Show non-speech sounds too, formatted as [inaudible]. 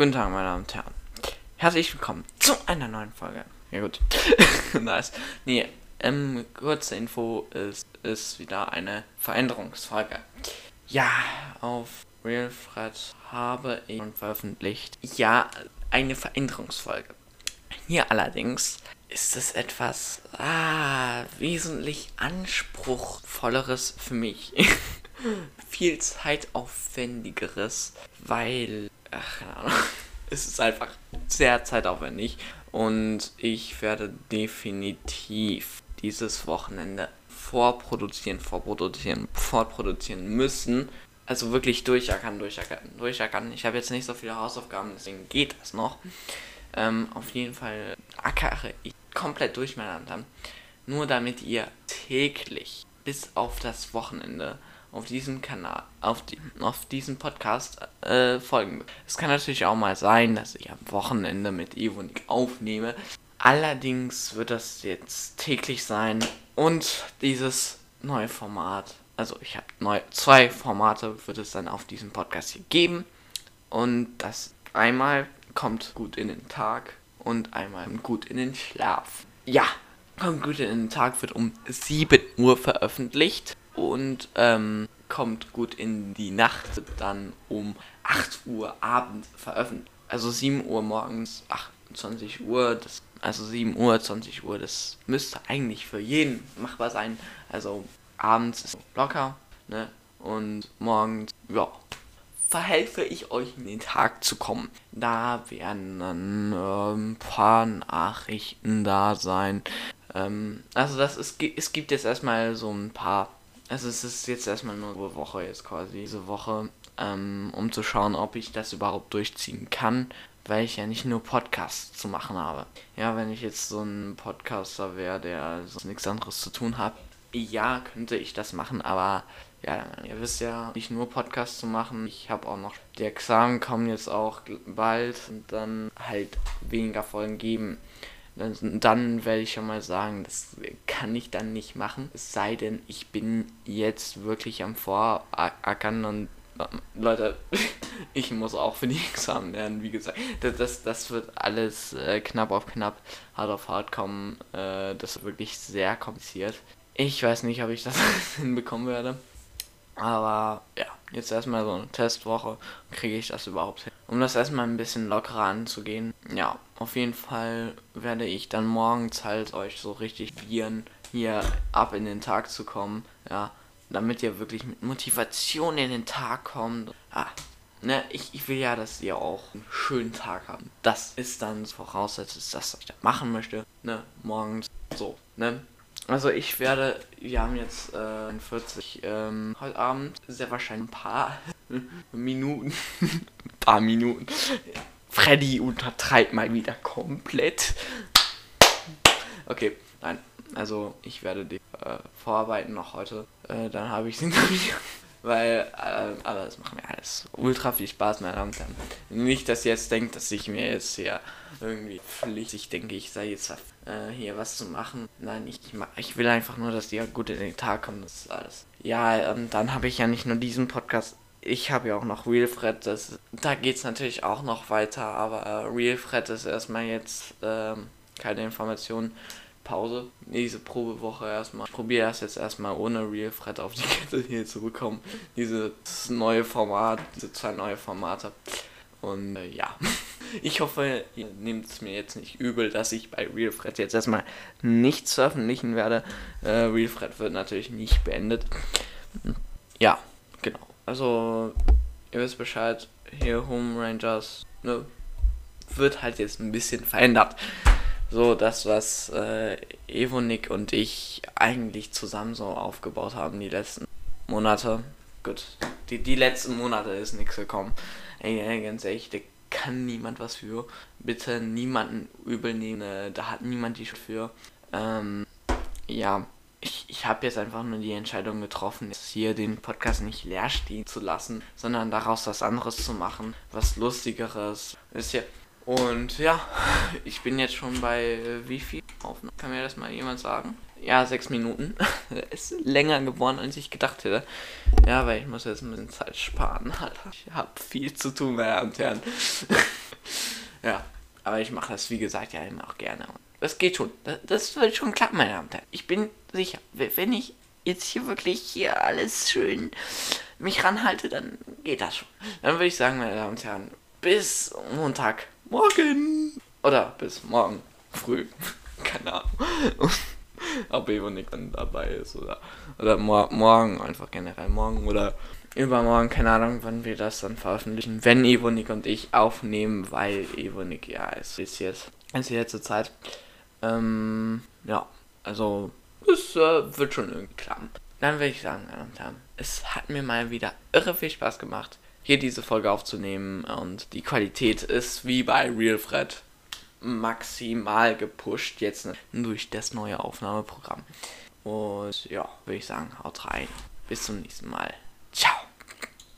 Guten Tag, meine Damen und Herren. Herzlich willkommen zu einer neuen Folge. Ja gut. [laughs] nice. Nee, ähm, kurze Info ist, ist wieder eine Veränderungsfolge. Ja, auf Realfred habe ich schon veröffentlicht. Ja, eine Veränderungsfolge. Hier allerdings ist es etwas ah, wesentlich anspruchsvolleres für mich. [laughs] Viel zeitaufwendigeres, weil ach, keine Ahnung. [laughs] Es ist einfach sehr zeitaufwendig und ich werde definitiv dieses Wochenende vorproduzieren, vorproduzieren, vorproduzieren müssen. Also wirklich durchackern, durchackern, durchackern. Ich habe jetzt nicht so viele Hausaufgaben, deswegen geht das noch. Ähm, auf jeden Fall ackere ich komplett durch meine Hand an. Nur damit ihr täglich bis auf das Wochenende auf diesem Kanal, auf, die, auf diesem Podcast äh, folgen. Es kann natürlich auch mal sein, dass ich am Wochenende mit Evonik aufnehme. Allerdings wird das jetzt täglich sein und dieses neue Format, also ich habe zwei Formate, wird es dann auf diesem Podcast hier geben. Und das einmal kommt gut in den Tag und einmal gut in den Schlaf. Ja, kommt gut in den Tag wird um 7 Uhr veröffentlicht und ähm, kommt gut in die Nacht, dann um 8 Uhr Abend veröffentlicht. Also 7 Uhr morgens, 28 Uhr, das, also 7 Uhr, 20 Uhr, das müsste eigentlich für jeden machbar sein. Also abends ist locker, ne? Und morgens, ja, verhelfe ich euch in den Tag zu kommen. Da werden dann äh, ein paar Nachrichten da sein. Ähm, also das ist, es gibt jetzt erstmal so ein paar also es ist jetzt erstmal nur eine Woche jetzt quasi, diese Woche, ähm, um zu schauen, ob ich das überhaupt durchziehen kann, weil ich ja nicht nur Podcasts zu machen habe. Ja, wenn ich jetzt so ein Podcaster wäre, der so nichts anderes zu tun hat, ja, könnte ich das machen, aber ja, ihr wisst ja, nicht nur Podcasts zu machen. Ich habe auch noch, die Examen kommen jetzt auch bald und dann halt weniger Folgen geben. Dann werde ich schon mal sagen, das kann ich dann nicht machen. Es sei denn, ich bin jetzt wirklich am Vorackern und äh, Leute, [laughs] ich muss auch für die Examen lernen, wie gesagt. Das, das, das wird alles äh, knapp auf knapp, hart auf hart kommen. Äh, das ist wirklich sehr kompliziert. Ich weiß nicht, ob ich das [laughs] hinbekommen werde. Aber ja, jetzt erstmal so eine Testwoche, kriege ich das überhaupt hin. Um das erstmal ein bisschen lockerer anzugehen. Ja, auf jeden Fall werde ich dann morgens halt euch so richtig viren, hier ab in den Tag zu kommen. Ja, damit ihr wirklich mit Motivation in den Tag kommt. Ah, ne, ich, ich will ja, dass ihr auch einen schönen Tag habt. Das ist dann voraussetzt, dass ich das machen möchte. Ne, morgens so, ne. Also ich werde, wir haben jetzt äh, 40 ähm, heute Abend, sehr wahrscheinlich ein paar [laughs] Minuten, ein [laughs] paar Minuten. Freddy untertreibt mal wieder komplett. Okay, nein, also ich werde die äh, vorarbeiten noch heute. Äh, dann habe ich sie nämlich. Weil, äh, aber das macht mir alles ultra viel Spaß, meine Damen und Herren. Nicht, dass ihr jetzt denkt, dass ich mir jetzt hier irgendwie pflichtig denke, ich sei jetzt äh, hier was zu machen. Nein, ich, ich will einfach nur, dass die gut in den Tag kommen, das ist alles. Ja, und dann habe ich ja nicht nur diesen Podcast, ich habe ja auch noch Realfred, das, da es natürlich auch noch weiter, aber äh, Realfred ist erstmal jetzt ähm, keine Informationen. Pause, diese Probewoche erstmal. Ich probiere das jetzt erstmal ohne Real Fred auf die Kette [laughs] hier zu bekommen. Dieses neue Format, diese zwei neue Formate. Und äh, ja, [laughs] ich hoffe, ihr nehmt es mir jetzt nicht übel, dass ich bei Real Fred jetzt erstmal nichts veröffentlichen werde. Äh, Real Fred wird natürlich nicht beendet. Ja, genau. Also, ihr wisst Bescheid, hier Home Rangers ne, wird halt jetzt ein bisschen verändert so das, was äh, Evonik und ich eigentlich zusammen so aufgebaut haben die letzten Monate. Gut, die, die letzten Monate ist nichts gekommen. Ey, ganz ehrlich, da kann niemand was für. Bitte niemanden übel nehmen, äh, da hat niemand die Schuld für. Ähm, ja, ich, ich habe jetzt einfach nur die Entscheidung getroffen, hier den Podcast nicht leer stehen zu lassen, sondern daraus was anderes zu machen, was Lustigeres. Wisst ihr, und ja, [laughs] ich bin jetzt schon bei äh, wie viel Aufnahmen? Kann mir das mal jemand sagen? Ja, sechs Minuten. [laughs] ist länger geworden, als ich gedacht hätte. Ja, weil ich muss jetzt ein bisschen Zeit sparen, [laughs] Alter. Ich habe viel zu tun, meine Damen und Herren. Aber ich mache das, wie gesagt, ja immer auch gerne. Das geht schon. Das, das wird schon klappen, meine Damen und Herren. Ich bin sicher, wenn ich jetzt hier wirklich hier alles schön mich ranhalte, dann geht das schon. Dann würde ich sagen, meine Damen und Herren, bis Montag morgen. Oder bis morgen früh. [laughs] Keine Ahnung. [laughs] Ob Evonik dann dabei ist oder, oder mor morgen, einfach generell morgen oder übermorgen, keine Ahnung, wann wir das dann veröffentlichen, wenn Evonik und ich aufnehmen, weil Evonik, ja, es ist jetzt, ist jetzt zur Zeit. Ähm, ja, also, es äh, wird schon irgendwie klappen. Dann würde ich sagen, meine Damen und Herren, es hat mir mal wieder irre viel Spaß gemacht, hier diese Folge aufzunehmen und die Qualität ist wie bei Real Fred maximal gepusht jetzt durch das neue Aufnahmeprogramm. Und ja, würde ich sagen, haut rein. Bis zum nächsten Mal. Ciao.